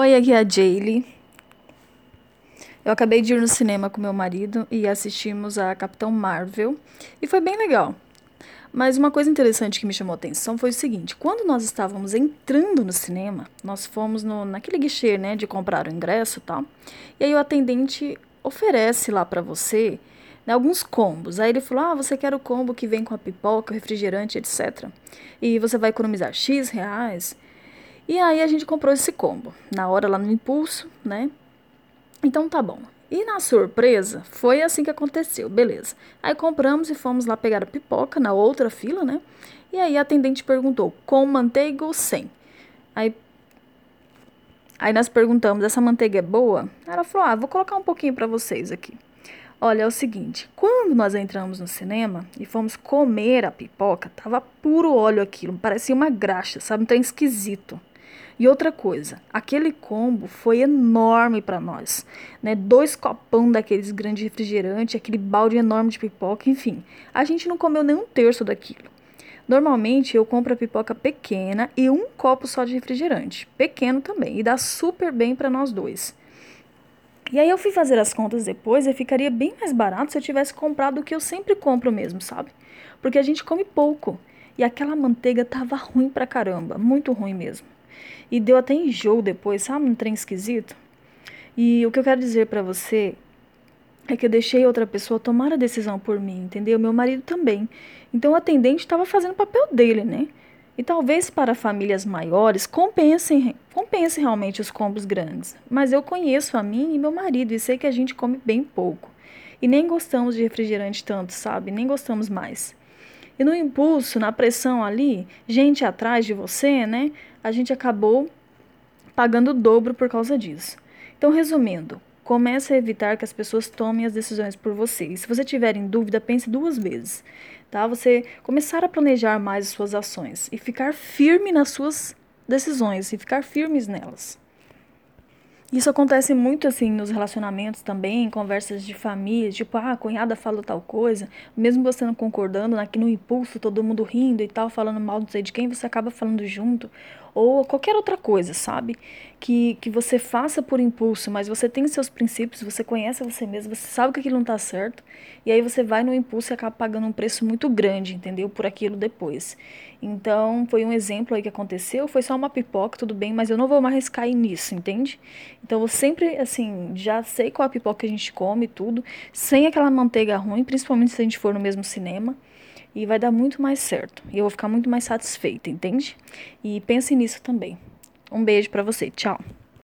Oi, aqui é a Jaylee. Eu acabei de ir no cinema com meu marido e assistimos a Capitão Marvel e foi bem legal. Mas uma coisa interessante que me chamou a atenção foi o seguinte: quando nós estávamos entrando no cinema, nós fomos no, naquele guichê, né, de comprar o ingresso e tal. E aí o atendente oferece lá para você né, alguns combos. Aí ele falou: Ah, você quer o combo que vem com a pipoca, refrigerante, etc. E você vai economizar X reais. E aí a gente comprou esse combo, na hora lá no impulso, né? Então tá bom. E na surpresa, foi assim que aconteceu, beleza. Aí compramos e fomos lá pegar a pipoca na outra fila, né? E aí a atendente perguntou, com manteiga ou sem? Aí, aí nós perguntamos, essa manteiga é boa? Ela falou, ah, vou colocar um pouquinho para vocês aqui. Olha, é o seguinte, quando nós entramos no cinema e fomos comer a pipoca, tava puro óleo aquilo, parecia uma graxa, sabe? Um trem esquisito. E outra coisa, aquele combo foi enorme para nós, né? Dois copão daqueles grandes refrigerantes, aquele balde enorme de pipoca, enfim. A gente não comeu nem um terço daquilo. Normalmente eu compro a pipoca pequena e um copo só de refrigerante, pequeno também, e dá super bem para nós dois. E aí eu fui fazer as contas depois e ficaria bem mais barato se eu tivesse comprado o que eu sempre compro mesmo, sabe? Porque a gente come pouco. E aquela manteiga tava ruim pra caramba, muito ruim mesmo. E deu até enjoo depois, sabe? Um trem esquisito. E o que eu quero dizer para você é que eu deixei outra pessoa tomar a decisão por mim, entendeu? Meu marido também. Então o atendente estava fazendo o papel dele, né? E talvez para famílias maiores compensem, compensem realmente os combos grandes. Mas eu conheço a mim e meu marido e sei que a gente come bem pouco. E nem gostamos de refrigerante tanto, sabe? Nem gostamos mais. E no impulso, na pressão ali, gente atrás de você, né? A gente acabou pagando o dobro por causa disso. Então, resumindo, comece a evitar que as pessoas tomem as decisões por você. E se você tiver em dúvida, pense duas vezes, tá? Você começar a planejar mais as suas ações e ficar firme nas suas decisões e ficar firmes nelas. Isso acontece muito assim nos relacionamentos também, em conversas de família, tipo, ah, a cunhada falou tal coisa, mesmo você não concordando, aqui no impulso, todo mundo rindo e tal, falando mal não sei de quem, você acaba falando junto, ou qualquer outra coisa, sabe? Que, que você faça por impulso, mas você tem seus princípios, você conhece você mesmo, você sabe que aquilo não tá certo, e aí você vai no impulso e acaba pagando um preço muito grande, entendeu? Por aquilo depois. Então, foi um exemplo aí que aconteceu, foi só uma pipoca, tudo bem, mas eu não vou mais cair nisso, entende? Então, eu sempre, assim, já sei qual a pipoca que a gente come tudo, sem aquela manteiga ruim, principalmente se a gente for no mesmo cinema. E vai dar muito mais certo. E eu vou ficar muito mais satisfeita, entende? E pense nisso também. Um beijo para você. Tchau.